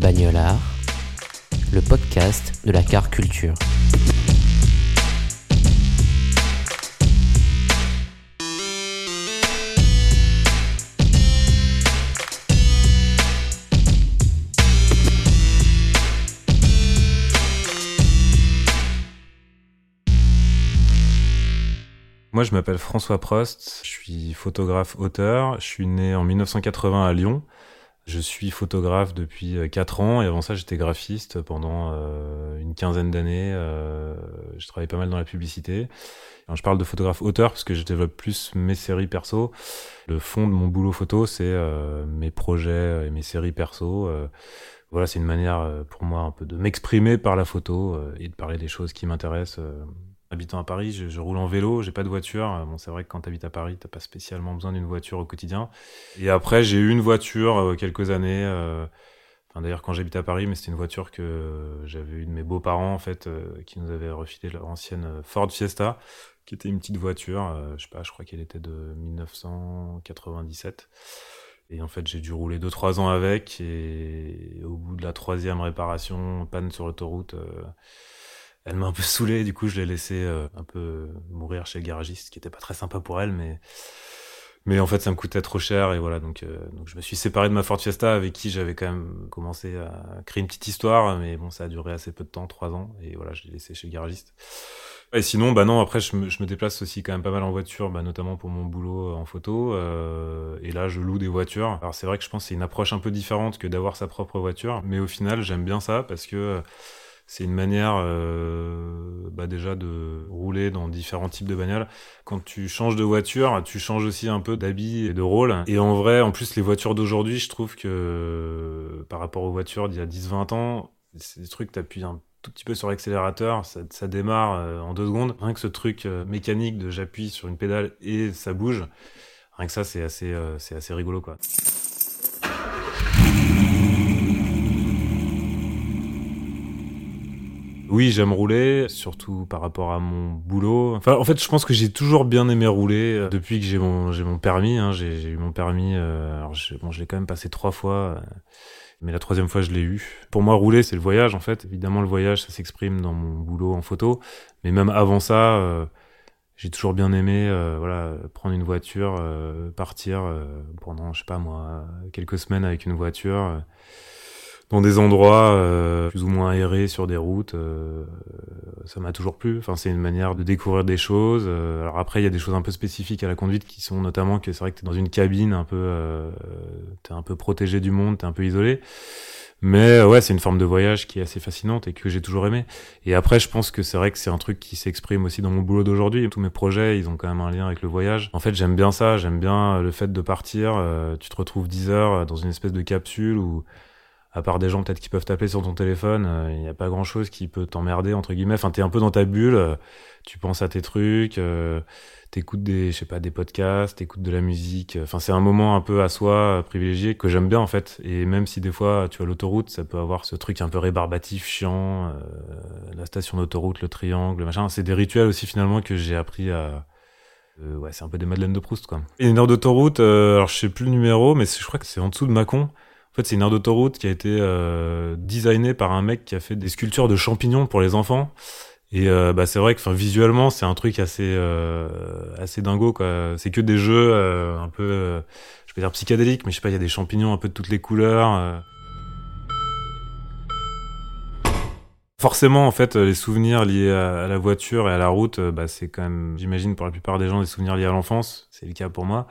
Bagnolard, le podcast de la car culture. Moi, je m'appelle François Prost, je suis photographe auteur, je suis né en 1980 à Lyon. Je suis photographe depuis 4 ans et avant ça, j'étais graphiste pendant euh, une quinzaine d'années. Euh, je travaillais pas mal dans la publicité. Je parle de photographe auteur parce que je développe plus mes séries perso. Le fond de mon boulot photo, c'est euh, mes projets et mes séries perso. Euh, voilà, c'est une manière euh, pour moi un peu de m'exprimer par la photo euh, et de parler des choses qui m'intéressent. Habitant à Paris, je, je roule en vélo, j'ai pas de voiture. Bon, c'est vrai que quand tu habites à Paris, t'as pas spécialement besoin d'une voiture au quotidien. Et après, j'ai eu une voiture euh, quelques années. euh, Enfin, d'ailleurs, quand j'habitais à Paris, mais c'était une voiture que j'avais eue de mes beaux-parents, en fait, euh, qui nous avaient refilé leur ancienne euh, Ford Fiesta, qui était une petite voiture. euh, je sais pas, je crois qu'elle était de 1997. Et en fait, j'ai dû rouler 2-3 ans avec. Et au bout de la troisième réparation, panne sur l'autoroute, euh, elle m'a un peu saoulé. Du coup, je l'ai laissé euh, un peu mourir chez le garagiste, ce qui était pas très sympa pour elle, mais mais en fait, ça me coûtait trop cher et voilà. Donc, euh, donc je me suis séparé de ma Ford Fiesta avec qui j'avais quand même commencé à créer une petite histoire, mais bon, ça a duré assez peu de temps, trois ans, et voilà, je l'ai laissé chez le garagiste. Et sinon, bah non, après, je me, je me déplace aussi quand même pas mal en voiture, bah, notamment pour mon boulot en photo. euh, et là, je loue des voitures. Alors, c'est vrai que je pense que c'est une approche un peu différente que d'avoir sa propre voiture, mais au final, j'aime bien ça parce que euh, c'est une manière euh, bah déjà de rouler dans différents types de bagnoles. Quand tu changes de voiture, tu changes aussi un peu d'habit et de rôle. Et en vrai, en plus, les voitures d'aujourd'hui, je trouve que par rapport aux voitures d'il y a 10-20 ans, c'est des trucs, t'appuies un tout petit peu sur l'accélérateur, ça, ça démarre euh, en deux secondes. Rien que ce truc euh, mécanique de j'appuie sur une pédale et ça bouge, rien que ça, c'est assez, euh, c'est assez rigolo, quoi. Oui, j'aime rouler, surtout par rapport à mon boulot. En fait, je pense que j'ai toujours bien aimé rouler euh, depuis que j'ai mon, mon permis. Hein, j'ai, eu mon permis. euh, alors, je, bon, je l'ai quand même passé trois fois, euh, mais la troisième fois, je l'ai eu. Pour moi, rouler, c'est le voyage. En fait, évidemment, le voyage, ça s'exprime dans mon boulot en photo. Mais même avant ça, euh, j'ai toujours bien aimé, voilà, prendre une voiture, partir euh, pendant, je sais pas moi, quelques semaines avec une voiture. Dans des endroits euh, plus ou moins aérés sur des routes. euh, ça m'a toujours plu. Enfin, c'est une manière de découvrir des choses. Euh, alors après, il y a des choses un peu spécifiques à la conduite qui sont notamment que c'est vrai que t'es dans une cabine un peu, euh, t'es un peu protégé du monde, t'es un peu isolé. Mais euh, ouais, c'est une forme de voyage qui est assez fascinante et que j'ai toujours aimé. Et après, je pense que c'est vrai que c'est un truc qui s'exprime aussi dans mon boulot d'aujourd'hui. Tous mes projets, ils ont quand même un lien avec le voyage. En fait, j'aime bien ça. J'aime bien le fait de partir. euh, tu te retrouves 10 heures dans une espèce de capsule où à part des gens peut-être qui peuvent t'appeler sur ton téléphone, euh, il n'y a pas grand chose qui peut t'emmerder entre guillemets. Enfin, t'es un peu dans ta bulle, euh, tu penses à tes trucs, euh, t'écoutes des, je sais pas, des podcasts, t'écoutes de la musique. Enfin, c'est un moment un peu à soi euh, privilégié que j'aime bien en fait. Et même si des fois tu as l'autoroute, ça peut avoir ce truc un peu rébarbatif, chiant, euh, la station d'autoroute, le triangle, machin. C'est des rituels aussi finalement que j'ai appris à euh, ouais, c'est un peu des Madeleines de Proust, quoi. Et une heure d'autoroute, euh, alors je sais plus le numéro, mais je crois que c'est en dessous de Mâcon. En fait, c'est une aire d'autoroute qui a été euh, designée par un mec qui a fait des sculptures de champignons pour les enfants. Et euh, bah, c'est vrai que, visuellement, c'est un truc assez euh, assez dingo. C'est que des jeux euh, un peu, euh, je peux dire psychédéliques, mais je sais pas, il y a des champignons un peu de toutes les couleurs. euh. Forcément, en fait, les souvenirs liés à, la voiture et à la route, bah, c'est quand même, j'imagine, pour la plupart des gens, des souvenirs liés à l'enfance. C'est le cas pour moi.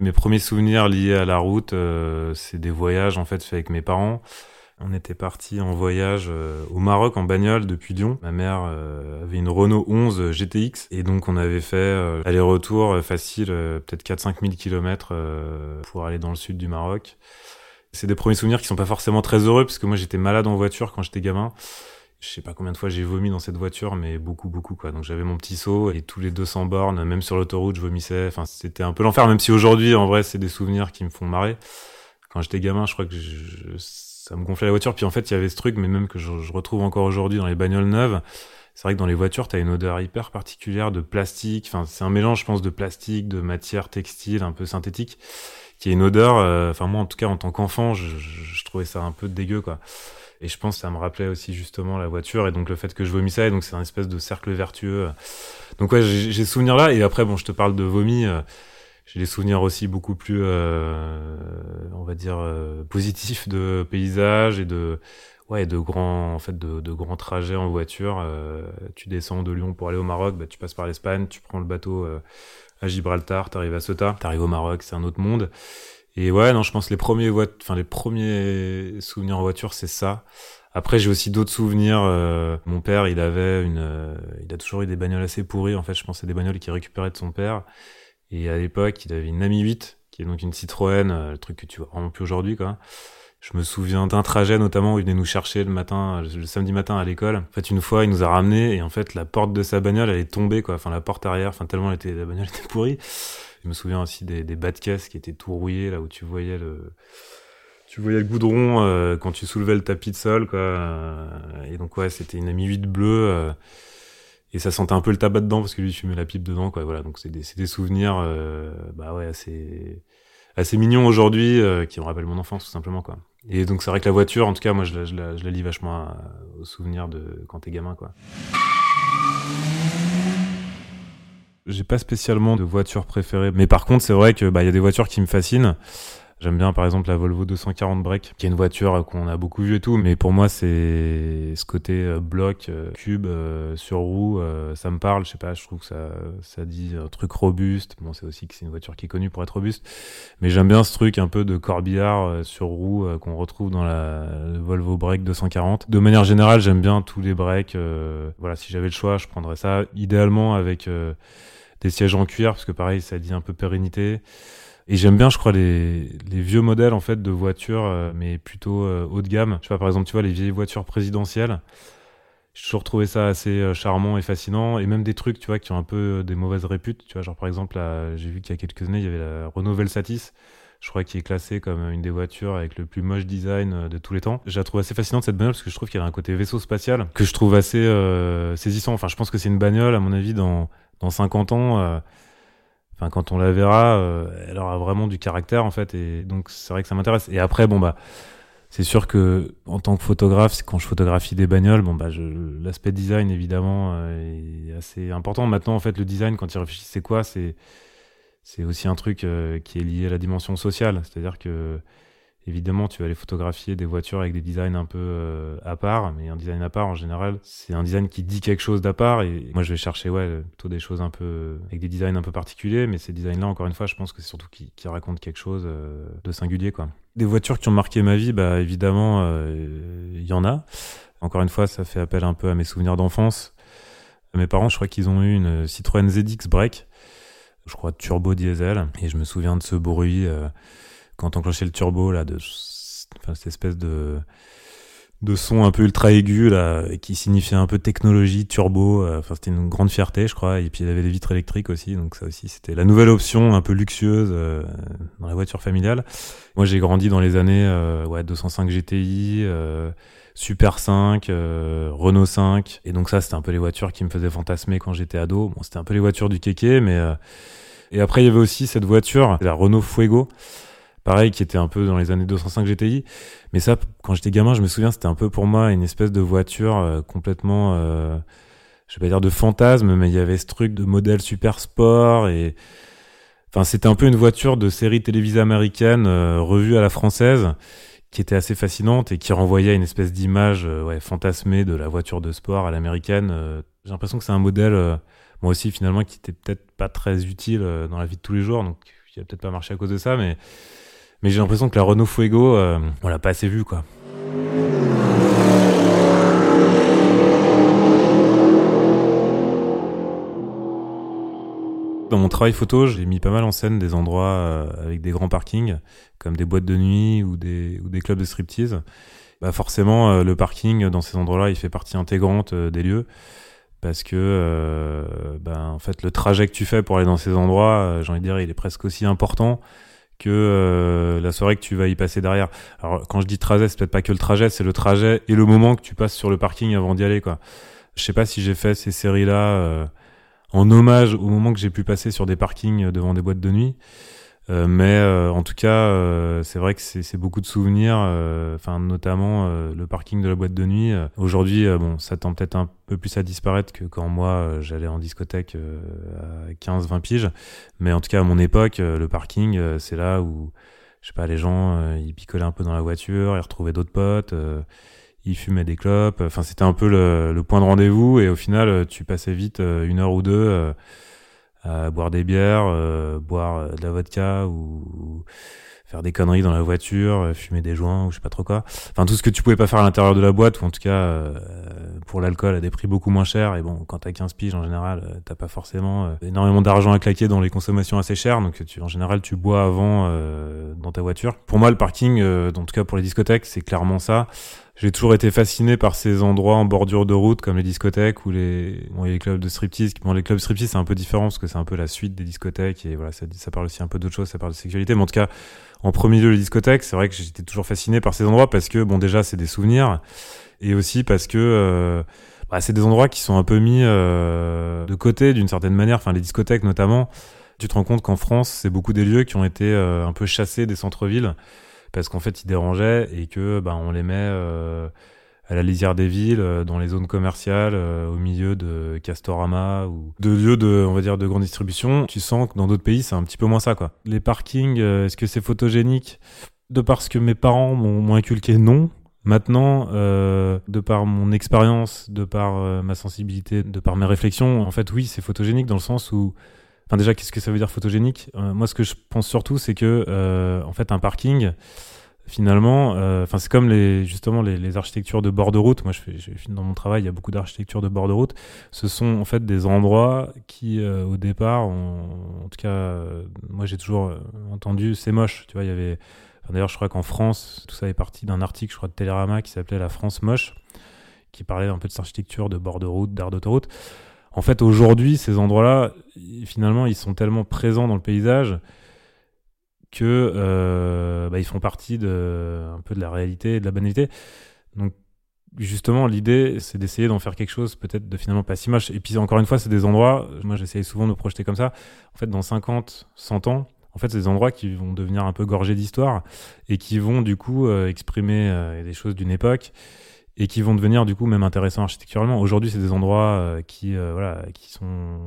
Mes premiers souvenirs liés à la route, euh, c'est des voyages en fait faits avec mes parents. On était parti en voyage euh, au Maroc en bagnole depuis Lyon. Ma mère euh, avait une Renault 11 GTX et donc on avait fait euh, aller-retour facile, peut-être 4-5 000 km pour aller dans le sud du Maroc. C'est des premiers souvenirs qui sont pas forcément très heureux parce que moi j'étais malade en voiture quand j'étais gamin. Je sais pas combien de fois j'ai vomi dans cette voiture, mais beaucoup, beaucoup, quoi. Donc j'avais mon petit seau et tous les 200 bornes, même sur l'autoroute, je vomissais. Enfin, c'était un peu l'enfer, même si aujourd'hui, en vrai, c'est des souvenirs qui me font marrer. Quand j'étais gamin, je crois que je, ça me gonflait la voiture. Puis en fait, il y avait ce truc, mais même que je, retrouve encore aujourd'hui dans les bagnoles neuves. C'est vrai que dans les voitures, t'as une odeur hyper particulière de plastique. Enfin, c'est un mélange, je pense, de plastique, de matière textile, un peu synthétique, qui est une odeur. Euh, enfin, moi, en tout cas, en tant qu'enfant, je, je, trouvais ça un peu dégueu, quoi. Et je pense que ça me rappelait aussi justement la voiture et donc le fait que je vomissais. Et donc c'est un espèce de cercle vertueux. Donc ouais, j'ai ce souvenir là. Et après, bon, je te parle de vomi. Euh, j'ai des souvenirs aussi beaucoup plus, euh, on va dire, euh, positifs de paysages et de, ouais, de grands, en fait, de, de grands trajets en voiture. Euh, tu descends de Lyon pour aller au Maroc, bah, tu passes par l'Espagne, tu prends le bateau à Gibraltar, t'arrives à Ceuta, t'arrives au Maroc, c'est un autre monde. Et ouais, non, je pense les premiers, enfin les premiers souvenirs en voiture, c'est ça. Après, j'ai aussi d'autres souvenirs. Euh, mon père, il avait une, il a toujours eu des bagnoles assez pourries. En fait, je pense c'est des bagnoles qu'il récupérait de son père. Et à l'époque, il avait une Ami 8, qui est donc une Citroën, euh, le truc que tu vois vraiment plus aujourd'hui, quoi. Je me souviens d'un trajet notamment où il venait nous chercher le matin, le samedi matin à l'école. En fait, une fois, il nous a ramenés et en fait, la porte de sa bagnole, elle est tombée, quoi. Enfin, la porte arrière, enfin, tellement était, la bagnole était pourrie. Je me souviens aussi des, des bas de caisse qui étaient tout rouillés, là où tu voyais le, tu voyais le goudron euh, quand tu soulevais le tapis de sol, quoi. Et donc, ouais, c'était une Ami 8 bleue. Euh, et ça sentait un peu le tabac dedans parce que lui fumait la pipe dedans quoi voilà donc c'est des, des souvenirs euh, bah ouais assez assez mignons aujourd'hui euh, qui me rappellent mon enfance tout simplement quoi et donc c'est vrai que la voiture en tout cas moi je la, je la, je la lis vachement aux souvenirs de quand t'es gamin quoi j'ai pas spécialement de voiture préférée mais par contre c'est vrai que bah y a des voitures qui me fascinent J'aime bien par exemple la Volvo 240 Break, qui est une voiture qu'on a beaucoup vue et tout, mais pour moi c'est ce côté euh, bloc, euh, cube, euh, sur roue, ça me parle, je sais pas, je trouve que ça, ça dit un truc robuste. Bon, c'est aussi que c'est une voiture qui est connue pour être robuste, mais j'aime bien ce truc un peu de corbillard sur roue qu'on retrouve dans la Volvo Break 240. De manière générale, j'aime bien tous les breaks. voilà, si j'avais le choix, je prendrais ça idéalement avec des sièges en cuir, parce que pareil, ça dit un peu pérennité. Et j'aime bien, je crois, les, les vieux modèles en fait de voitures, euh, mais plutôt euh, haut de gamme. Sais pas, par exemple, tu vois, les vieilles voitures présidentielles. J'ai toujours trouvé ça assez euh, charmant et fascinant. Et même des trucs, tu vois, qui ont un peu des mauvaises réputes. Tu vois, genre par exemple, j'ai vu qu'il y a quelques années, il y avait la Renault Velsatis. Je crois qu'il est classé comme une des voitures avec le plus moche design de tous les temps. Je la trouve assez fascinante cette bagnole parce que je trouve qu'elle a un côté vaisseau spatial que je trouve assez saisissant. Enfin, je pense que c'est une bagnole, à mon avis, dans, dans 50 ans enfin quand on la verra, euh, elle aura vraiment du caractère en fait, et donc c'est vrai que ça m'intéresse. Et après, bon bah, c'est sûr que en tant que photographe, quand je photographie des bagnoles, bon bah, l'aspect design évidemment euh, est assez important. Maintenant, en fait, le design, quand il réfléchit, c'est quoi? C'est c'est aussi un truc euh, qui est lié à la dimension sociale, c'est-à-dire que Évidemment, tu vas aller photographier des voitures avec des designs un peu euh, à part, mais un design à part, en général, c'est un design qui dit quelque chose d'à part. Et moi, je vais chercher ouais, plutôt des choses un peu avec des designs un peu particuliers, mais ces designs-là, encore une fois, je pense que c'est surtout qui, qui racontent quelque chose euh, de singulier. quoi. Des voitures qui ont marqué ma vie, bah évidemment, euh, il y en a. Encore une fois, ça fait appel un peu à mes souvenirs d'enfance. Mes parents, je crois qu'ils ont eu une Citroën ZX Break, je crois turbo diesel, et je me souviens de ce bruit quand on clochait le turbo là de enfin, cette espèce de de son un peu ultra aigu là qui signifiait un peu technologie turbo euh, enfin c'était une grande fierté je crois. Et puis il avait des vitres électriques aussi donc ça aussi c'était la nouvelle option un peu luxueuse euh, dans la voiture familiale. Moi j'ai grandi dans les années euh, ouais 205 GTI Super 5 Renault 5 et donc ça c'était un peu les voitures qui me faisaient fantasmer quand j'étais ado. Bon c'était un peu les voitures du kéké mais et après il y avait aussi cette voiture la Renault Fuego. Pareil, qui était un peu dans les années 205 GTI. Mais ça, quand j'étais gamin, je me souviens, c'était un peu pour moi une espèce de voiture euh, complètement, euh, je vais pas dire de fantasme, mais il y avait ce truc de modèle super sport et, enfin, c'était un peu une voiture de série télévisée américaine euh, revue à la française qui était assez fascinante et qui renvoyait une espèce d'image ouais, fantasmée de la voiture de sport à l'américaine. J'ai l'impression que c'est un modèle, moi aussi finalement, qui était peut-être pas très utile dans la vie de tous les jours, donc qui a peut-être pas marché à cause de ça, mais mais j'ai l'impression que la Renault Fuego, euh, on l'a pas assez vue, quoi. Mon travail photo, j'ai mis pas mal en scène des endroits euh, avec des grands parkings, comme des boîtes de nuit ou des, ou des clubs de striptease. Bah forcément, euh, le parking dans ces endroits-là, il fait partie intégrante euh, des lieux parce que ben, en fait le trajet que tu fais pour aller dans ces endroits, j'ai envie de dire, il est presque aussi important que la soirée que tu vas y passer derrière. Alors quand je dis trajet, c'est peut-être pas que le trajet, c'est le trajet et le moment que tu passes sur le parking avant d'y aller quoi. Je sais pas si j'ai fait ces séries là en hommage au moment que j'ai pu passer sur des parkings devant des boîtes de nuit. Euh, mais euh, en tout cas, euh, c'est vrai que c'est beaucoup de souvenirs, enfin notamment le parking de la boîte de nuit. Aujourd'hui, bon, ça tend peut-être un peu plus à disparaître que quand moi j'allais en discothèque à 15-20 piges. Mais en tout cas, à mon époque, le parking, c'est là où, je sais pas, les gens, ils picolaient un peu dans la voiture, ils retrouvaient d'autres potes il fumait des clopes. Enfin, c'était un peu le, point de rendez-vous. Et au final, tu passais vite euh, une heure ou deux euh, à boire des bières, euh, boire de la vodka ou, faire des conneries dans la voiture, fumer des joints ou je sais pas trop quoi. Enfin, tout ce que tu pouvais pas faire à l'intérieur de la boîte, ou en tout cas pour l'alcool à des prix beaucoup moins chers. Et bon, quand t'as 15 piges, en général, t'as pas forcément énormément d'argent à claquer dans les consommations assez chères. Donc, tu, en général, tu bois avant dans ta voiture. Pour moi, le parking, en tout cas pour les discothèques, c'est clairement ça j'ai toujours été fasciné par ces endroits en bordure de route comme les discothèques ou les bon il y a les clubs de striptease bon les clubs striptease c'est un peu différent parce que c'est un peu la suite des discothèques et voilà ça, parle aussi un peu d'autres choses ça parle de sexualité. Mais en tout cas en premier lieu les discothèques c'est vrai que j'étais toujours fasciné par ces endroits parce que bon déjà c'est des souvenirs et aussi parce que euh, bah, c'est des endroits qui sont un peu mis euh, de côté d'une certaine manière. Enfin les discothèques notamment tu te rends compte qu'en France c'est beaucoup des lieux qui ont été euh, un peu chassés des centres-villes parce qu'en fait ils dérangeaient et que bah, on les met euh, à la lisière des villes, euh, dans les zones commerciales, euh, au milieu de Castorama ou de lieux de, on va dire, de grande distribution. Tu sens que dans d'autres pays c'est un petit peu moins ça quoi. Les parkings, est-ce que c'est photogénique? De parce que mes parents m'ont inculqué, non. Maintenant, de par mon expérience, de par ma sensibilité, de par mes réflexions, en fait, oui, c'est photogénique dans le sens où Enfin déjà, qu'est-ce que ça veut dire photogénique? Euh, Moi, ce que je pense surtout, c'est que euh, en fait, un parking, finalement, euh, enfin c'est comme les justement les, architectures de bord de route. Moi, je fais, je, dans mon travail, il y a beaucoup d'architectures de bord de route. Ce sont en fait des endroits qui, au départ, en tout cas, moi j'ai toujours entendu, c'est moche. Tu vois, il y avait. D'ailleurs, je crois qu'en France, tout ça est parti d'un article, je crois, de Télérama qui s'appelait La France moche, qui parlait un peu de cette architecture de bord de route, d'art d'autoroute en fait, aujourd'hui, ces endroits-là, finalement, ils sont tellement présents dans le paysage que euh, bah, ils font partie de un peu de la réalité de la banalité. Donc, justement, l'idée, c'est d'essayer d'en faire quelque chose peut-être de finalement pas si moche. Et puis, encore une fois, c'est des endroits, moi j'essaye souvent de me projeter comme ça. En fait, dans 50, 100 ans, en fait, c'est des endroits qui vont devenir un peu gorgés d'histoire et qui vont du coup euh, exprimer euh, des choses d'une époque et qui vont devenir du coup même intéressants architecturalement. Aujourd'hui, c'est des endroits euh, qui euh, voilà qui sont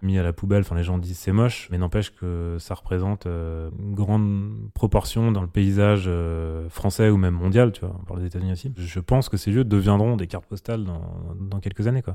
mis à la poubelle. Enfin, les gens disent c'est moche, mais n'empêche que ça représente euh, une grande proportion dans le paysage français ou même mondial. Tu vois, on parle des États-Unis aussi. Je pense que ces lieux deviendront des cartes postales dans, dans quelques années, quoi.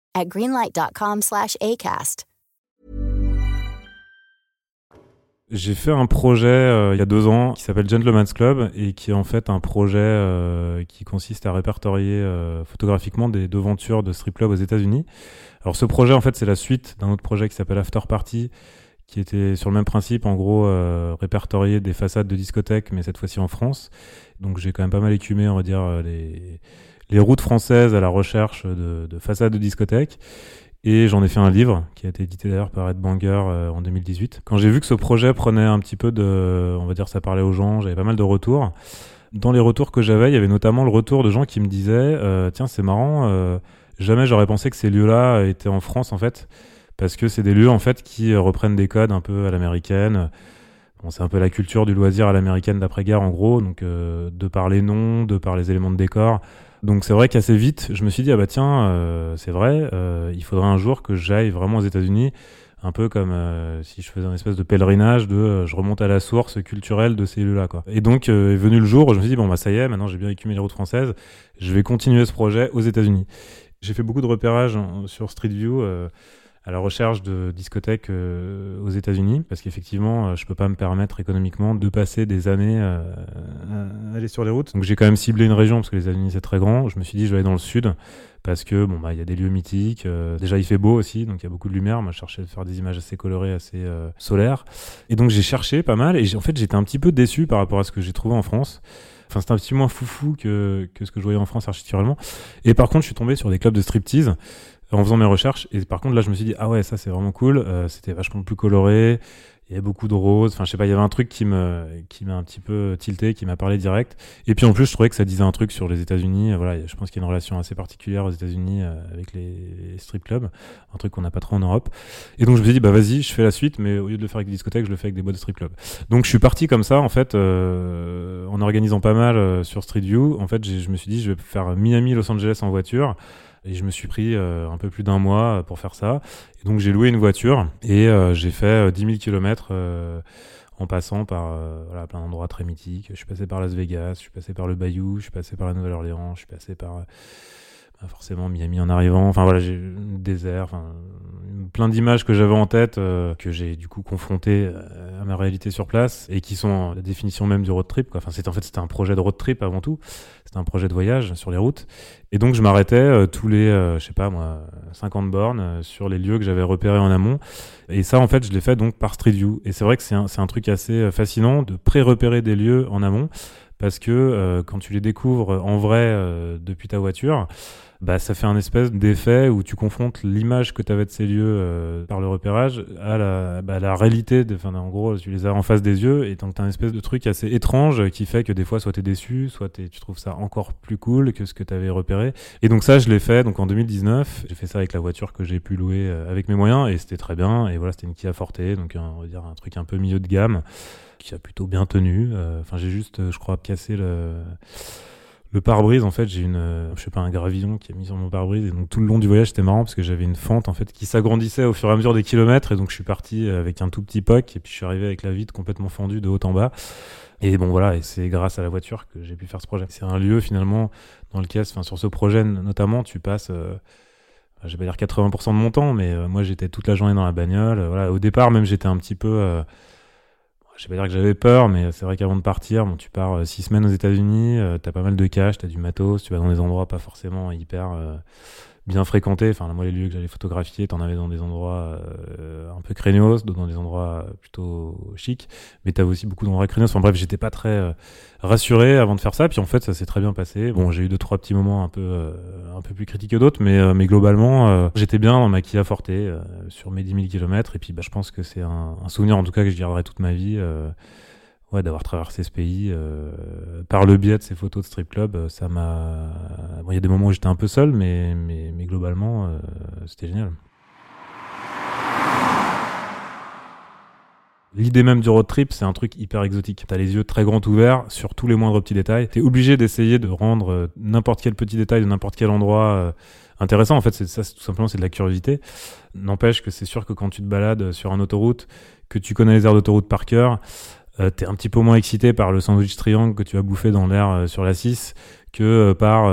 J'ai fait un projet euh, il y a deux ans qui s'appelle Gentleman's Club et qui est en fait un projet euh, qui consiste à répertorier euh, photographiquement des devantures de strip club aux États-Unis. Alors ce projet en fait c'est la suite d'un autre projet qui s'appelle After Party qui était sur le même principe, en gros, répertorier des façades de discothèques, mais cette fois-ci en France. Donc j'ai quand même pas mal écumé, on va dire, les, les routes françaises à la recherche de, de façades de discothèques. Et j'en ai fait un livre qui a été édité d'ailleurs par Ed Banger euh, en 2018. Quand j'ai vu que ce projet prenait un petit peu de, on va dire, ça parlait aux gens, j'avais pas mal de retours. Dans les retours que j'avais, il y avait notamment le retour de gens qui me disaient, euh, tiens, c'est marrant, euh, jamais j'aurais pensé que ces lieux-là étaient en France en fait, parce que c'est des lieux en fait qui reprennent des codes un peu à l'américaine. Bon, c'est un peu la culture du loisir à l'américaine d'après-guerre en gros, donc de par les noms, de par les éléments de décor. Donc c'est vrai qu'assez vite, je me suis dit, ah bah tiens, euh, c'est vrai, euh, il faudrait un jour que j'aille vraiment aux États-Unis, un peu comme euh, si je faisais un espèce de pèlerinage de je remonte à la source culturelle de ces lieux-là. Quoi. Et donc est venu le jour où je me suis dit, bon bah ça y est, maintenant j'ai bien écumé les routes françaises, je vais continuer ce projet aux États-Unis. J'ai fait beaucoup de repérages sur Street View à la recherche de discothèques euh, aux États-Unis, parce qu'effectivement, euh, je peux pas me permettre économiquement de passer des années euh, sur les routes. Donc j'ai quand même ciblé une région, parce que les États-Unis c'est très grand. Je me suis dit, je vais aller dans le sud, parce que bon bah il y a des lieux mythiques. déjà il fait beau aussi, donc il y a beaucoup de lumière. Moi je cherchais à faire des images assez colorées, assez solaires. Et donc j'ai cherché pas mal, et en fait j'étais un petit peu déçu par rapport à ce que j'ai trouvé en France. Enfin, c'était un petit moins foufou que, que ce que je voyais en France architecturalement. Et par contre, je suis tombé sur des clubs de striptease en faisant mes recherches. Et par contre, là, je me suis dit, ah ouais, ça, c'est vraiment cool. Euh, c'était vachement plus coloré. Il y avait beaucoup de roses. Enfin, je sais pas, il y avait un truc qui me, qui m'a un petit peu tilté, qui m'a parlé direct. Et puis, en plus, je trouvais que ça disait un truc sur les États-Unis. Voilà, je pense qu'il y a une relation assez particulière aux États-Unis euh, avec les, strip clubs. Un truc qu'on n'a pas trop en Europe. Et donc, je me suis dit, bah, vas-y, je fais la suite, mais au lieu de le faire avec des discothèques, je le fais avec des boîtes de strip club. Donc, je suis parti comme ça, en fait, euh, en organisant pas mal sur Street View. En fait, je me suis dit, je vais faire Miami, Los Angeles en voiture. Et je me suis pris euh, un peu plus d'un mois pour faire ça. Et donc j'ai loué une voiture et euh, j'ai fait 10 000 km en passant par voilà, plein d'endroits très mythiques. Je suis passé par Las Vegas, je suis passé par le Bayou, je suis passé par la Nouvelle-Orléans, je suis passé par forcément Miami en arrivant. Enfin voilà, j'ai désert, enfin plein d'images que j'avais en tête euh, que j'ai du coup confronté euh, à ma réalité sur place et qui sont la définition même du road trip. Quoi. Enfin c'était en fait c'était un projet de road trip avant tout. C'était un projet de voyage sur les routes. Et donc je m'arrêtais euh, tous les je sais pas moi 50 bornes sur les lieux que j'avais repérés en amont. Et ça en fait je l'ai fait donc par Street View. Et c'est vrai que c'est un, un truc assez fascinant de pré-repérer des lieux en amont parce que quand tu les découvres en vrai depuis ta voiture bah, ça fait un espèce d'effet où tu confrontes l'image que tu avais de ces lieux euh, par le repérage à la, bah, la réalité. De, en gros, tu les as en face des yeux et donc tu as un espèce de truc assez étrange qui fait que des fois, soit tu es déçu, soit tu trouves ça encore plus cool que ce que tu avais repéré. Et donc ça, je l'ai fait donc en 2019. J'ai fait ça avec la voiture que j'ai pu louer euh, avec mes moyens et c'était très bien. Et voilà, c'était une Kia Forte, donc on va dire un truc un peu milieu de gamme qui a plutôt bien tenu. Euh, enfin, j'ai juste, je crois, cassé le le pare-brise, en fait, j'ai une, euh, je sais pas, un gravillon qui est mis sur mon pare-brise. Et donc, tout le long du voyage, c'était marrant parce que j'avais une fente, en fait, qui s'agrandissait au fur et à mesure des kilomètres. Et donc, je suis parti avec un tout petit POC. Et puis, je suis arrivé avec la vitre complètement fendue de haut en bas. Et bon, voilà. Et c'est grâce à la voiture que j'ai pu faire ce projet. C'est un lieu, finalement, dans lequel, enfin, sur ce projet, notamment, tu passes, euh, je vais pas dire 80% de mon temps, mais euh, moi, j'étais toute la journée dans la bagnole. voilà. Au départ, même, j'étais un petit peu, euh, je vais pas dire que j'avais peur, mais c'est vrai qu'avant de partir, bon, tu pars euh, six semaines aux États-Unis, euh, t'as pas mal de cash, t'as du matos, tu vas dans des endroits pas forcément hyper euh, bien fréquenté. Enfin, moi, les lieux que j'allais photographier, t'en avais dans des endroits euh, un peu d'autres dans des endroits plutôt chics. Mais t'avais aussi beaucoup d'endroits craignos. Enfin, bref, j'étais pas très euh, rassuré avant de faire ça. Puis en fait, ça s'est très bien passé. Bon, j'ai eu deux, trois petits moments un peu, euh, un peu plus critiques que d'autres, mais, mais globalement, j'étais bien dans ma Kia Forte sur mes 10 000 km. Et puis, bah, je pense que c'est un, un, souvenir, en tout cas, que je garderai toute ma vie ouais, d'avoir traversé ce pays euh, par le biais de ces photos de strip club, euh, ça m'a. Bon, il y a des moments où j'étais un peu seul, mais, mais, mais globalement, euh, c'était génial. L'idée même du road trip, c'est un truc hyper exotique. T'as les yeux très grands ouverts sur tous les moindres petits détails. T'es obligé d'essayer de rendre n'importe quel petit détail de n'importe quel endroit intéressant. En fait, c'est ça, tout simplement, c'est de la curiosité. N'empêche que c'est sûr que quand tu te balades sur une autoroute, que tu connais les aires d'autoroute par cœur, euh, t'es un petit peu moins excité par le sandwich triangle que tu vas bouffer dans l'air euh, sur la 6 que euh, par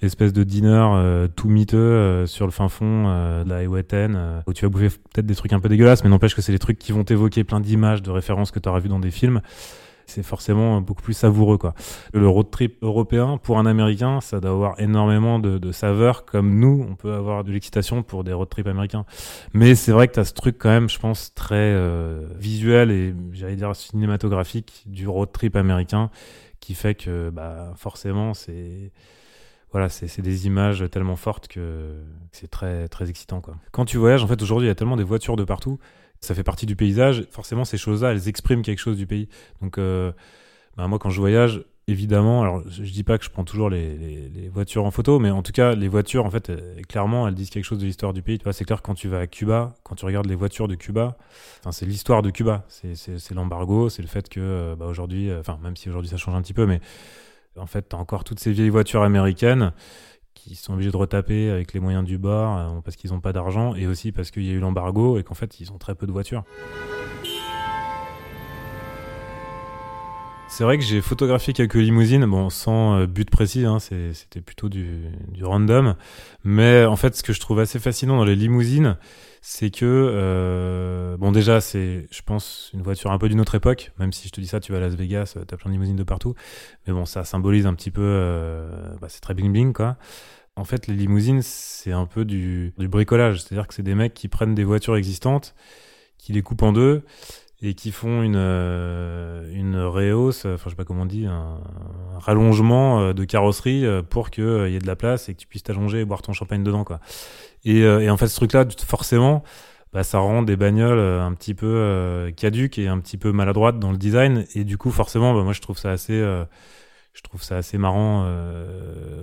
l'espèce de dîner tout miteux sur le fin fond de la Highway 10 où tu vas bouffer peut-être des trucs un peu dégueulasses mais n'empêche que c'est des trucs qui vont t'évoquer plein d'images de références que tu auras vues dans des films c'est forcément beaucoup plus savoureux quoi. Le road trip européen pour un Américain, ça doit avoir énormément de, de saveur comme nous, on peut avoir de l'excitation pour des road trips américains. Mais c'est vrai que tu as ce truc quand même, je pense, très euh, visuel et j'allais dire cinématographique du road trip américain qui fait que bah, forcément c'est voilà, c'est des images tellement fortes que c'est très très excitant quoi. Quand tu voyages, en fait aujourd'hui il y a tellement des voitures de partout ça fait partie du paysage. Forcément, ces choses-là, elles expriment quelque chose du pays. Donc, euh, bah, moi, quand je voyage, évidemment, alors je, dis pas que je prends toujours les, voitures en photo, mais en tout cas, les voitures, en fait, clairement, elles disent quelque chose de l'histoire du pays. C'est clair, quand tu vas à Cuba, quand tu regardes les voitures de Cuba, c'est l'histoire de Cuba. C'est l'embargo, c'est le fait que, euh, bah, aujourd'hui, euh, enfin, même si aujourd'hui ça change un petit peu, mais en fait, tu as encore toutes ces vieilles voitures américaines qui sont obligés de retaper avec les moyens du bord euh, parce qu'ils n'ont pas d'argent et aussi parce qu'il y a eu l'embargo et qu'en fait ils ont très peu de voitures. C'est vrai que j'ai photographié quelques limousines, bon, sans euh, but précis, hein, c'était plutôt du, random. Mais en fait, ce que je trouve assez fascinant dans les limousines, c'est que, euh, bon, déjà, c'est, je pense, une voiture un peu d'une autre époque. Même si je te dis ça, tu vas à Las Vegas, t'as plein de limousines de partout. Mais bon, ça symbolise un petit peu, euh, bah, c'est très bling bling, quoi. En fait, les limousines, c'est un peu du bricolage. C'est-à-dire que c'est des mecs qui prennent des voitures existantes, qui les coupent en deux et qui font une euh, une rehausse, enfin je sais pas comment on dit, un, rallongement euh, de carrosserie euh, pour qu'il y ait de la place et que tu puisses t'allonger et boire ton champagne dedans quoi. Et, et en fait ce truc-là, forcément, bah, ça rend des bagnoles un petit peu caduques et un petit peu maladroites dans le design et du coup forcément, bah, moi je trouve ça assez je trouve ça assez marrant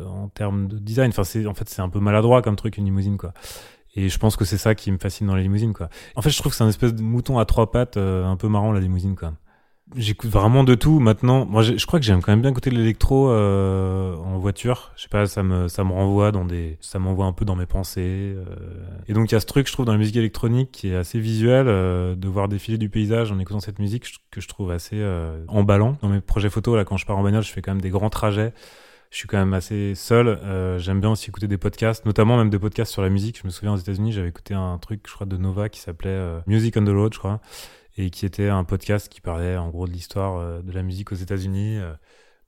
en termes de design. Enfin, en fait c'est un peu maladroit comme truc une limousine quoi. Et je pense que c'est ça qui me fascine dans les limousines, quoi. En fait, je trouve que c'est un espèce de mouton à trois pattes, euh, un peu marrant, la limousine, quoi. J'écoute vraiment de tout maintenant. Moi, je crois que j'aime quand même bien écouter de l'électro euh, en voiture. Je sais pas, ça me ça me renvoie dans des, ça m'envoie un peu dans mes pensées. Euh. Et donc il y a ce truc, je trouve, dans la musique électronique qui est assez visuel, de voir défiler du paysage en écoutant cette musique que je trouve assez emballant. Dans mes projets photos, là, quand je pars en bagnole, je fais quand même des grands trajets je suis quand même assez seul. Euh, j'aime bien aussi écouter des podcasts, notamment même des podcasts sur la musique. Je me souviens aux États-Unis, j'avais écouté un truc, je crois, de Nova qui s'appelait euh, Music on the Road, je crois, et qui était un podcast qui parlait en gros de l'histoire euh, de la musique aux États-Unis.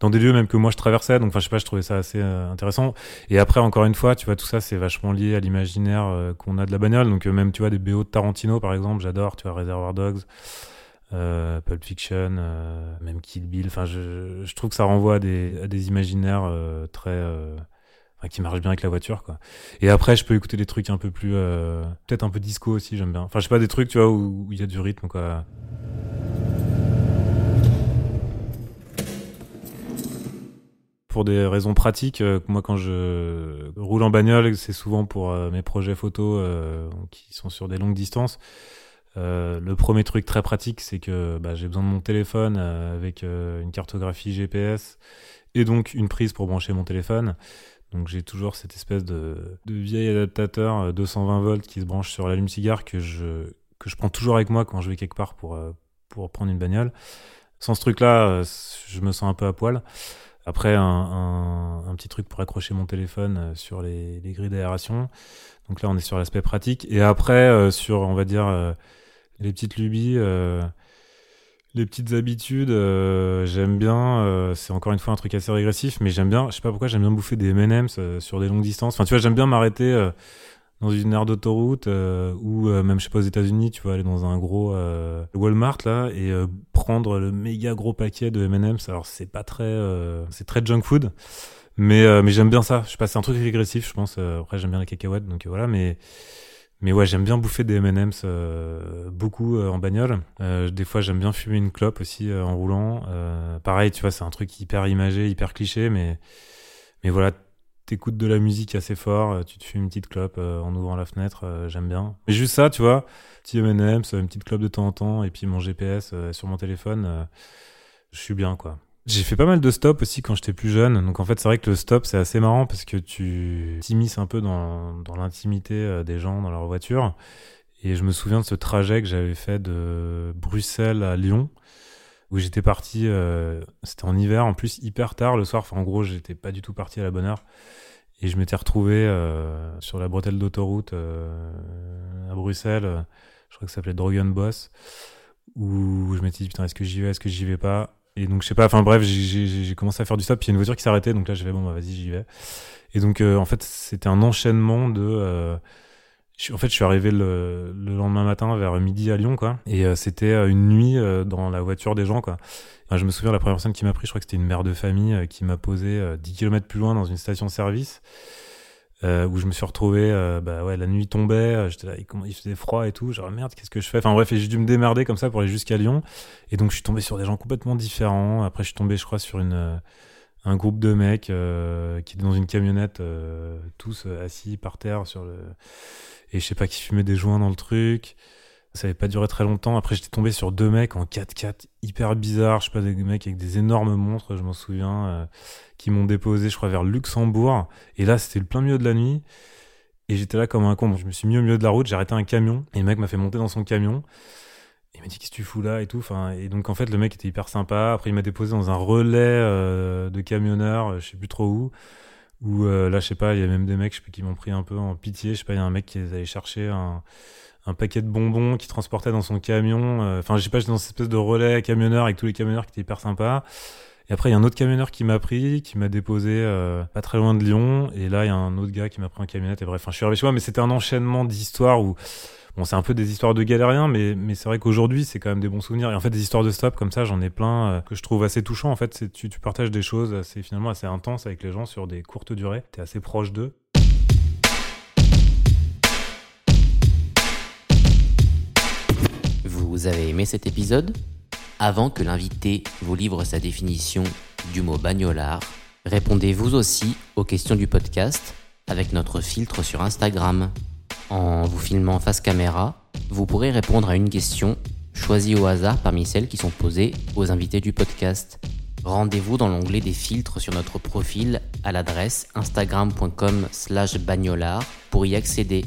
dans des lieux même que moi je traversais, donc enfin je sais pas, je trouvais ça assez intéressant. Et après encore une fois, tu vois, tout ça c'est vachement lié à l'imaginaire qu'on a de la bagnole. Donc même tu vois des BO de Tarantino par exemple, j'adore, tu vois Reservoir Dogs. Euh, Pulp Fiction, euh, même Kill Bill. Enfin, je, je, trouve que ça renvoie à des, à des imaginaires euh, très, euh, enfin, qui marchent bien avec la voiture, quoi. Et après, je peux écouter des trucs un peu plus, euh, peut-être un peu disco aussi, j'aime bien. Enfin, je sais pas des trucs, tu vois, où il y a du rythme, quoi. Pour des raisons pratiques, moi quand je roule en bagnole, c'est souvent pour mes projets photos qui sont sur des longues distances. Euh, le premier truc très pratique, c'est que bah, j'ai besoin de mon téléphone euh, avec euh, une cartographie GPS et donc une prise pour brancher mon téléphone. Donc j'ai toujours cette espèce de, de vieil adaptateur 220 volts qui se branche sur l'allume-cigare que je, que je prends toujours avec moi quand je vais quelque part pour, pour prendre une bagnole. Sans ce truc-là, je me sens un peu à poil. Après, un, un, petit truc pour accrocher mon téléphone sur les, les grilles d'aération. Donc là, on est sur l'aspect pratique. Et après, sur, on va dire, les petites lubies, euh, les petites habitudes, euh, j'aime bien. Euh, c'est encore une fois un truc assez régressif, mais j'aime bien. Je sais pas pourquoi j'aime bien bouffer des M&M's sur des longues distances. Enfin, tu vois, j'aime bien m'arrêter dans une aire d'autoroute ou même je sais pas aux États-Unis, tu vois, aller dans un gros Walmart là et prendre le méga gros paquet de M&M's. Alors c'est pas très, c'est très junk food. Mais, mais j'aime bien ça. Je sais pas, c'est un truc régressif, je pense. après, j'aime bien les cacahuètes, donc voilà. Mais mais ouais, j'aime bien bouffer des M&M's euh, beaucoup euh, en bagnole. Euh, des fois, j'aime bien fumer une clope aussi en roulant. pareil, tu vois, c'est un truc hyper imagé, hyper cliché, mais mais voilà, t'écoutes de la musique assez fort, tu te fumes une petite clope en ouvrant la fenêtre, j'aime bien. Mais juste ça, tu vois, petit M&M's, une petite clope de temps en temps, et puis mon GPS sur mon téléphone, je suis bien, quoi. J'ai fait pas mal de stops aussi quand j'étais plus jeune. Donc en fait, c'est vrai que le stop, c'est assez marrant parce que tu t'immisces un peu dans, dans l'intimité euh, des gens dans leur voiture. Et je me souviens de ce trajet que j'avais fait de Bruxelles à Lyon, où j'étais parti, euh, c'était en hiver, en plus hyper tard le soir. Enfin, en gros, j'étais pas du tout parti à la bonne heure. Et je m'étais retrouvé euh, sur la bretelle d'autoroute à Bruxelles, je crois que ça s'appelait Drogenbos, où je m'étais dit, putain, est-ce que j'y vais, est-ce que j'y vais pas? Et donc, je sais pas, enfin bref, j'ai commencé à faire du stop, puis il une voiture qui s'arrêtait, donc là, j'ai fait, bon, bah, vas-y, j'y vais. Et donc, en fait, c'était un enchaînement de en fait, je suis arrivé le, lendemain matin vers midi à Lyon, quoi. Et euh, c'était euh, une nuit euh, dans la voiture des gens, quoi. je me souviens, la première personne qui m'a pris, je crois que c'était une mère de famille qui m'a posé 10 km plus loin dans une station-service. Où je me suis retrouvé, bah ouais, la nuit tombait, j'étais là, il, faisait froid et tout, genre merde, qu'est-ce que je fais? Enfin bref, j'ai dû me démerder comme ça pour aller jusqu'à Lyon. Et donc je suis tombé sur des gens complètement différents. Après, je suis tombé, je crois, sur une un groupe de mecs qui étaient dans une camionnette, tous assis par terre sur le et je sais pas qui fumait des joints dans le truc. Ça avait pas duré très longtemps. Après, j'étais tombé sur deux mecs en 4x4 hyper bizarres. Je sais pas, des mecs avec des énormes montres, je m'en souviens, euh, qui m'ont déposé, je crois, vers Luxembourg. Et là, c'était le plein milieu de la nuit. Et j'étais là comme un con. Je me suis mis au milieu de la route, j'ai arrêté un camion. Et le mec m'a fait monter dans son camion. Il m'a dit qu'est-ce que tu fous là et tout. Enfin, et donc en fait le mec était hyper sympa. Après il m'a déposé dans un relais euh, de camionneurs, je sais plus trop où. Ou euh, là, je sais pas, il y a même des mecs je sais, qui m'ont pris un peu en pitié. Je sais pas, il y a un mec qui allait chercher un, un paquet de bonbons qui transportait dans son camion. Euh, enfin, je sais pas, j'étais dans cette espèce de relais camionneur avec tous les camionneurs qui étaient hyper sympas. Et après, il y a un autre camionneur qui m'a pris, qui m'a déposé euh, pas très loin de Lyon. Et là, il y a un autre gars qui m'a pris en camionnette. Et bref, enfin, je suis arrivé chez moi, mais c'était un enchaînement d'histoires où Bon, c'est un peu des histoires de galériens, mais, mais c'est vrai qu'aujourd'hui, c'est quand même des bons souvenirs. Et en fait, des histoires de stop comme ça, j'en ai plein euh, que je trouve assez touchants. En fait, tu, tu partages des choses assez, finalement assez intenses avec les gens sur des courtes durées. Tu es assez proche d'eux. Vous avez aimé cet épisode Avant que l'invité vous livre sa définition du mot bagnolard, répondez vous aussi aux questions du podcast avec notre filtre sur Instagram. En vous filmant face caméra, vous pourrez répondre à une question choisie au hasard parmi celles qui sont posées aux invités du podcast. Rendez-vous dans l'onglet des filtres sur notre profil à l'adresse instagram.com slash bagnolard pour y accéder.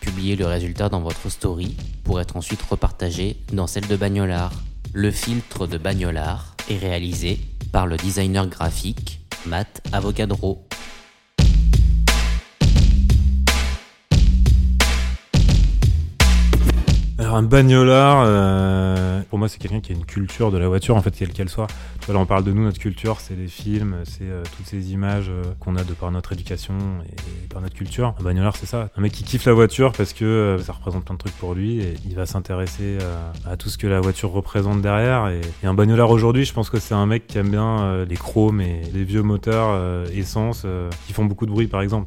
Publiez le résultat dans votre story pour être ensuite repartagé dans celle de Bagnolard. Le filtre de Bagnolard est réalisé par le designer graphique Matt Avocadro. Un bagnolard, euh, pour moi, c'est quelqu'un qui a une culture de la voiture, en fait, quelle qu'elle soit. là, on parle de nous, notre culture, c'est les films, c'est euh, toutes ces images euh, qu'on a de par notre éducation et, par notre culture. Un bagnolard, c'est ça. Un mec qui kiffe la voiture parce que ça représente plein de trucs pour lui et il va s'intéresser à tout ce que la voiture représente derrière. Et, et un bagnolard aujourd'hui, je pense que c'est un mec qui aime bien les chromes et les vieux moteurs essence qui font beaucoup de bruit, par exemple.